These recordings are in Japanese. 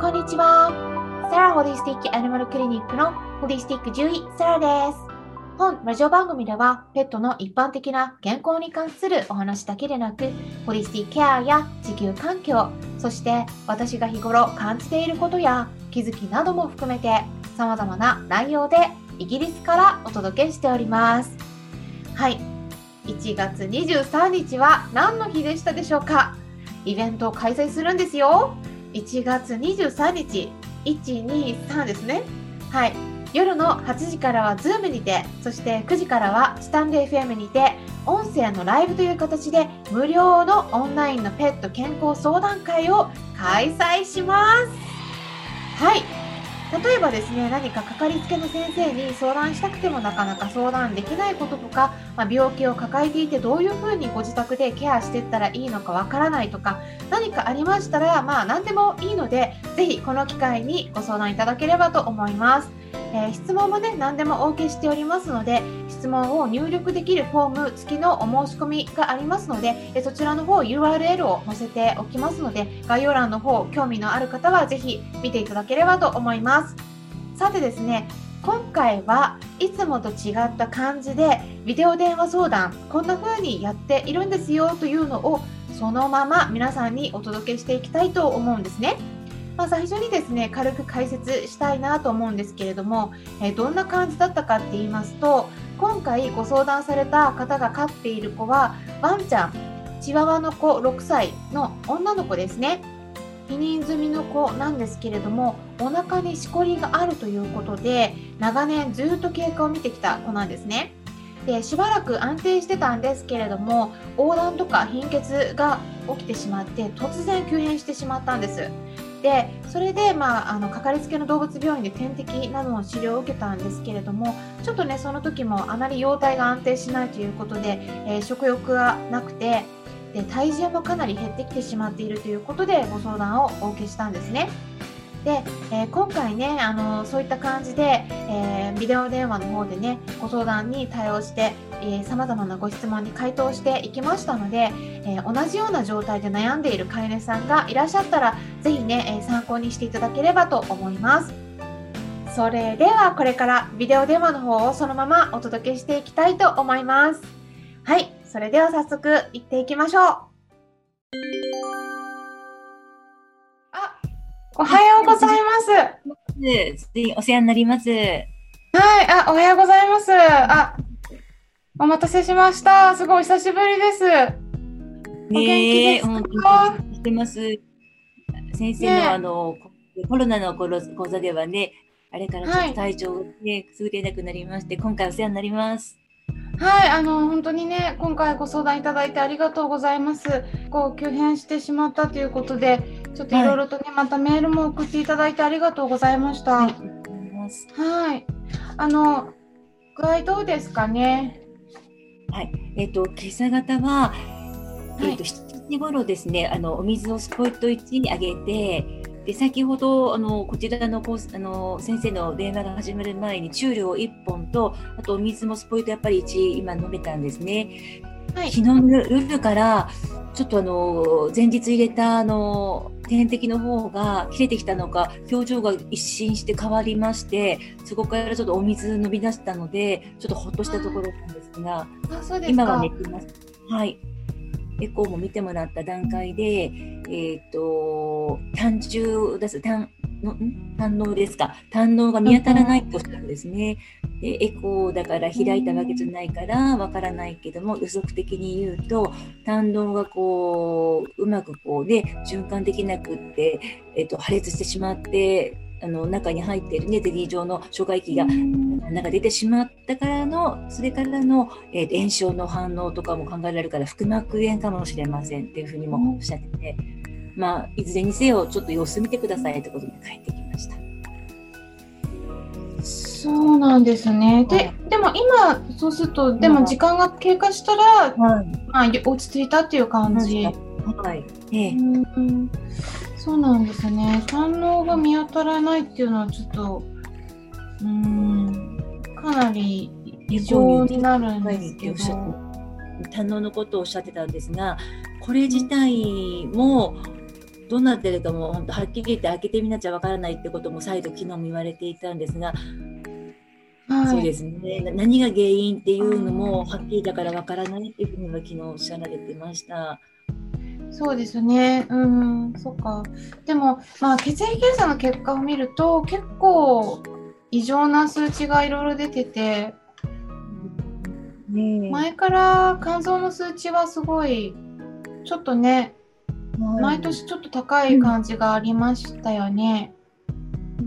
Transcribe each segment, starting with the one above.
こんにちは。サラホリスティックアニマルクリニックのホリスティック獣医サラです。本ラジオ番組ではペットの一般的な健康に関するお話だけでなく、ホリスティックケアや地球環境、そして私が日頃感じていることや気づきなども含めて様々な内容でイギリスからお届けしております。はい。1月23日は何の日でしたでしょうか？イベントを開催するんですよ。1月23日、123ですね。はい。夜の8時からは Zoom にて、そして9時からはスタンレー FM にて、音声のライブという形で無料のオンラインのペット健康相談会を開催します。はい。例えばですね何かかかりつけの先生に相談したくてもなかなか相談できないこととか、まあ、病気を抱えていてどういうふうにご自宅でケアしていったらいいのかわからないとか何かありましたらまあ何でもいいのでぜひこの機会にご相談いただければと思います。えー、質問もね何でもお受けしておりますので質問を入力できるフォーム付きのお申し込みがありますので、えそちらの方 URL を載せておきますので概要欄の方興味のある方はぜひ見ていただければと思い。ますさてですね今回はいつもと違った感じでビデオ電話相談こんな風にやっているんですよというのをそのまま皆さんにお届けしていきたいと思うんですね。まあ、最初にですね軽く解説したいなと思うんですけれども、えどんな感じだったかって言いますと今回ご相談された方が飼っている子はワンちゃんチワワの子6歳の女の子ですね避妊済みの子なんですけれどもお腹にしこりがあるということで長年ずっと経過を見てきた子なんですね。でしばらく安定してたんですけれども横断とか貧血が起きてしまって突然急変してしまったんです。でそれで、まあ、あのかかりつけの動物病院で点滴などの治療を受けたんですけれどもちょっとねその時もあまり容体が安定しないということで、えー、食欲がなくてで体重もかなり減ってきてしまっているということでご相談をお受けしたんですね。で、えー、今回ねあのそういった感じで、えー、ビデオ電話の方でねご相談に対応してさまざまなご質問に回答していきましたので、えー、同じような状態で悩んでいる飼い主さんがいらっしゃったら是非ね、え参考にしていただければと思います。それではこれからビデオ電話の方をそのままお届けしていきたいと思います。はい、それでは早速行っていきましょう。おはようございます。お世話になります。はい、あ、おはようございます。あ、お待たせしました。すごい久しぶりです。お元気ですか？してます。先生の、ね、あのコロナの講座ではね、あれからちょっと体調がね、優れなくなりまして、今回お世話になります。はい、あの本当にね、今回ご相談いただいてありがとうございます。こう急変してしまったということで、ちょっといろいろとね、はい、またメールも送っていただいてありがとうございました。はい、はい、あの具合どうですかね？はい、えっ、ー、と今朝方はえっ、ー、と、7時頃ですね、あのお水をスポイト1にあげて。で先ほどあのこちらのコースあの先生の電話が始まる前に中量1本とあとお水もスポイトやっぱり1今飲めたんですね。はい、昨日の夜からちょっとあの前日入れたあの点滴の方が切れてきたのか表情が一新して変わりましてそこからちょっとお水飲み出したのでちょっとほっとしたところなんですが今は寝てます。はいエコーも見てもらった段階で、えっ、ー、と、単重を出す、単、の胆のですか。胆のが見当たらないとしゃるんですね。でエコーだから開いたわけじゃないからわからないけども予測的に言うと胆のがこううまくこうね循環できなくって、えっと、破裂してしまってあの中に入っている、ね、ゼリー状の消化液がなんか出てしまったからのそれからの、えー、炎症の反応とかも考えられるから腹膜炎かもしれませんっていうふうにもおっしゃってて、まあ、いずれにせよちょっと様子見てくださいってことで帰ってきました。そうなんですね。で、でも今、そうすると、でも時間が経過したら、はい、まあ、落ち着いたっていう感じ。はい。ええ、うんそうなんですね。反応が見当たらないっていうのはちょっと、うん、かなり異常になるんですけど。胆ののことをおっしゃってたんですが、これ自体もどうなってるかも本当はっきり言って開けてみなきゃわからないってことも再度昨日も言われていたんですが、はい、そうですね何が原因っていうのもはっきりだからわからないっていうふうには昨日おっしゃられてました。そうですね。うん、そっか。でも、まあ、血液検査の結果を見ると、結構異常な数値がいろいろ出てて、ね、前から肝臓の数値はすごい、ちょっとね、毎年ちょっと高い感じがありましたよね。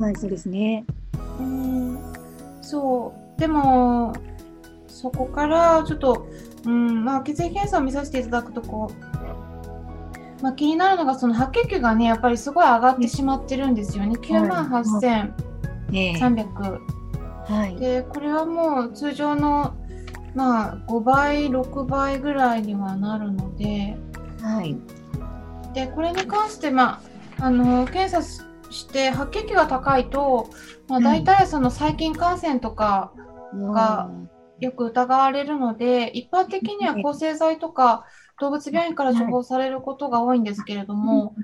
はい、そうですね。うん、そう。でも、そこからちょっと、うん、まあ、血液検査を見させていただくと、こう、まあ、気になるのが、その白血球がね、やっぱりすごい上がってしまってるんですよね。9万8300。はい、で、これはもう通常の、まあ、5倍、6倍ぐらいにはなるので、はい、でこれに関して、まあ、あの検査して白血球が高いと、まあ、大体その細菌感染とかがよく疑われるので、一般的には抗生剤とか動物病院から処方されることが多いんですけれども、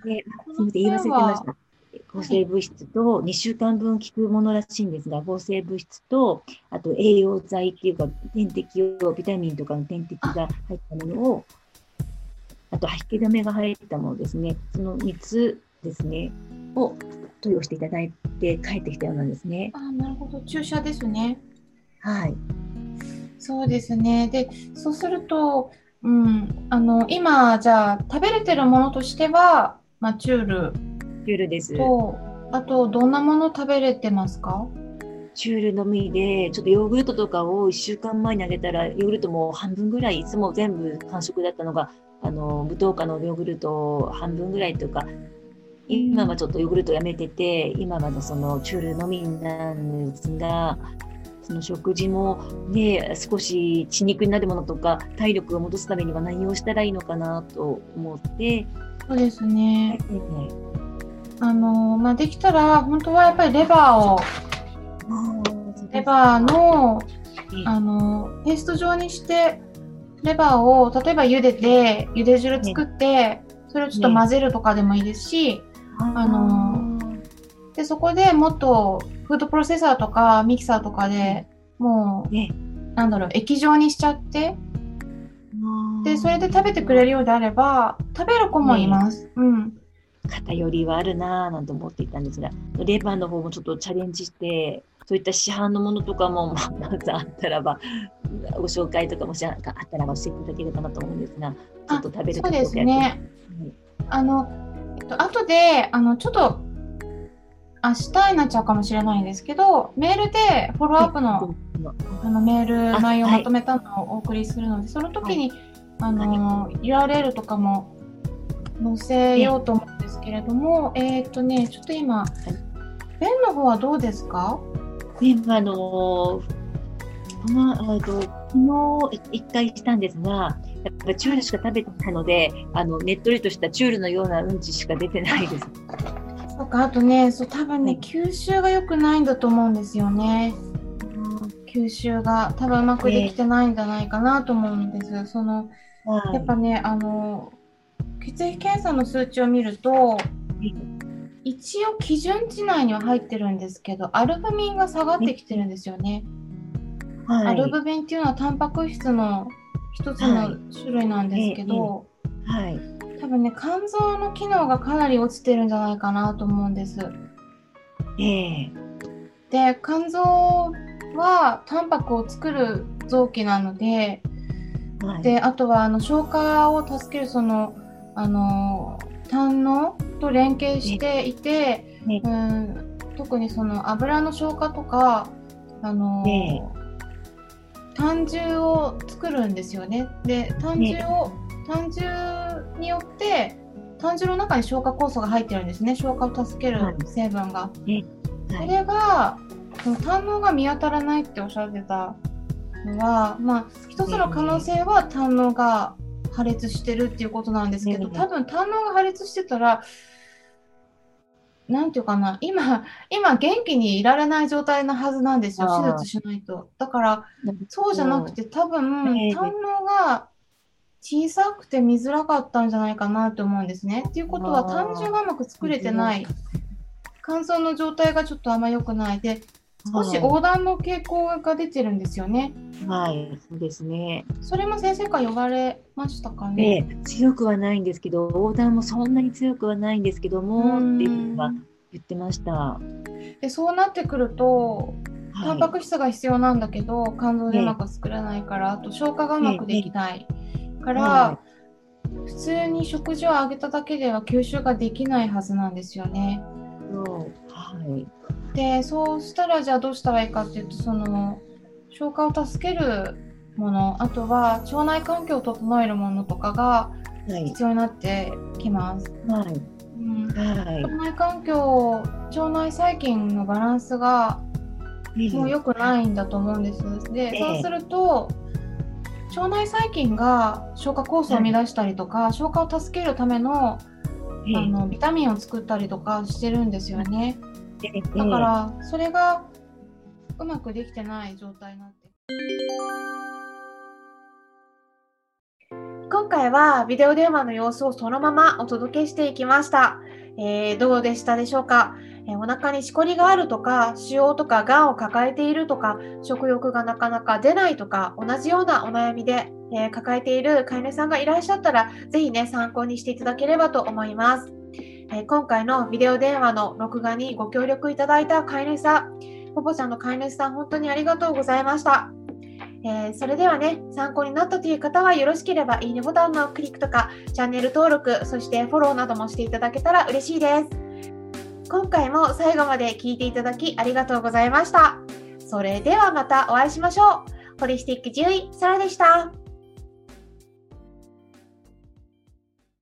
抗生物質と2週間分効くものらしいんですが、抗生物質と、あと栄養剤っていうか、点滴を、ビタミンとかの点滴が入ったものをあと、吐き気止めが入ったものですね、その3つですね、を投与していただいて帰ってきたようなんですね。あなるほど、注射ですね。はい。そうですね。で、そうすると、うん、あの今、じゃあ、食べれてるものとしては、まあ、チュール。チュールです。と、あと、どんなもの食べれてますか？チュールのみで、ちょっとヨーグルトとかを1週間前にあげたら、ヨーグルトも半分ぐらい、いつも全部完食だったのが、あの無糖化のヨーグルトを半分ぐらいとか今はちょっとヨーグルトやめてて今はそのチュールのみなんですがその食事もね少し血肉になるものとか体力を戻すためには何をしたらいいのかなと思って。そうですね、はい、あのまあ、できたら本当はやっぱりレバーをレバーのあのペースト状にしてレバーを例えば茹でて茹で汁作って、それをちょっと混ぜるとかでもいいですし、あのでそこでもっとフードプロセッサーとかミキサーとかでもう、なんだろう液状にしちゃってでそれで食べてくれるようであれば食べる子もいます。うん。偏りはあるなぁなんて思っていたんですが、レバーの方もちょっとチャレンジして、そういった市販のものとかも、まずあったらば、ご紹介とかもしあったら教えていただければなと思うんですが、ちょっと食べるそうですね。あの、えっと、後で、あの、ちょっと、明日になっちゃうかもしれないんですけど、メールでフォローアップのあのメール内容をまとめたのをお送りするので、はい、その時に、あの、URL とかも載せようと思うんですけれども、えっ、とね、ちょっと今、ペンの方はどうですか？あのまあ、と昨日一回したんですが、やっぱチュールしか食べてないので、あのねっとりとしたチュールのようなうんちしか出てないです。か、あとね、そう多分ね、はい、吸収が良くないんだと思うんですよね。吸収が多分うまくできてないんじゃないかなと思うんです。その、やっぱね、あの血液検査の数値を見ると、一応基準値内には入ってるんですけど、アルブミンが下がってきてるんですよね。はい、アルブミンっていうのはタンパク質の一つの種類なんですけど、はい、多分ね、肝臓の機能がかなり落ちてるんじゃないかなと思うんです。えで、肝臓はタンパクを作る臓器なので、はい、であとはあの消化を助けるそのあの胆のと連携していて、ね、うん、特にその油の消化とかあの、ね、胆汁を作るんですよね。で胆汁を、ね、胆汁によって胆汁の中に消化酵素が入ってるんですね。消化を助ける成分が。はい、それが胆のが見当たらないっておっしゃってたのは、まあ、一つの可能性は胆のが破裂してるっていうことなんですけど、多分胆のが破裂してたら、なんていうかな、今、今元気にいられない状態なはずなんですよ、手術しないと。だから、そうじゃなくて、多分、胆のが小さくて見づらかったんじゃないかなと思うんですね。っていうことは単純がうまく作れてない乾燥の状態がちょっとあんま良くないで少し横断の傾向が出てるんですよね。はい、そうですね。それも先生から呼ばれましたかね？え強くはないんですけど、横断もそんなに強くはないんですけども、っていうのは言ってました。で、そうなってくると、タンパク質が必要なんだけど、肝臓でうまく作らないから、あと消化がうまくできないから、普通に食事をあげただけでは吸収ができないはずなんですよね。はい、でそうしたらじゃあどうしたらいいかっていうとその消化を助けるものあとは腸内環境を整えるものとかが必要になってきます。はい、うん。はい、腸内環境腸内細菌のバランスがもう良くないんだと思うんです。で、そうすると腸内細菌が消化酵素を乱したりとか、消化を助けるためのあのビタミンを作ったりとかしてるんですよね。だからそれがうまくできてない状態になって。今回はビデオ電話の様子をそのままお届けしていきました。えー、どうでしたでしょうか、えー、お腹にしこりがあるとか、腫瘍とかがんを抱えているとか、食欲がなかなか出ないとか、同じようなお悩みで、えー、抱えている飼い主さんがいらっしゃったら、ぜひね、参考にしていただければと思います。え今回のビデオ電話の録画にご協力いただいた飼い主さん、ポポちゃんの飼い主さん、本当にありがとうございました。えー、それではね、参考になったという方はよろしければいいねボタンのクリックとか、チャンネル登録、そしてフォローなどもしていただけたら嬉しいです。今回も最後まで聞いていただきありがとうございました。それではまたお会いしましょう。ホリスティック獣医、サラでした。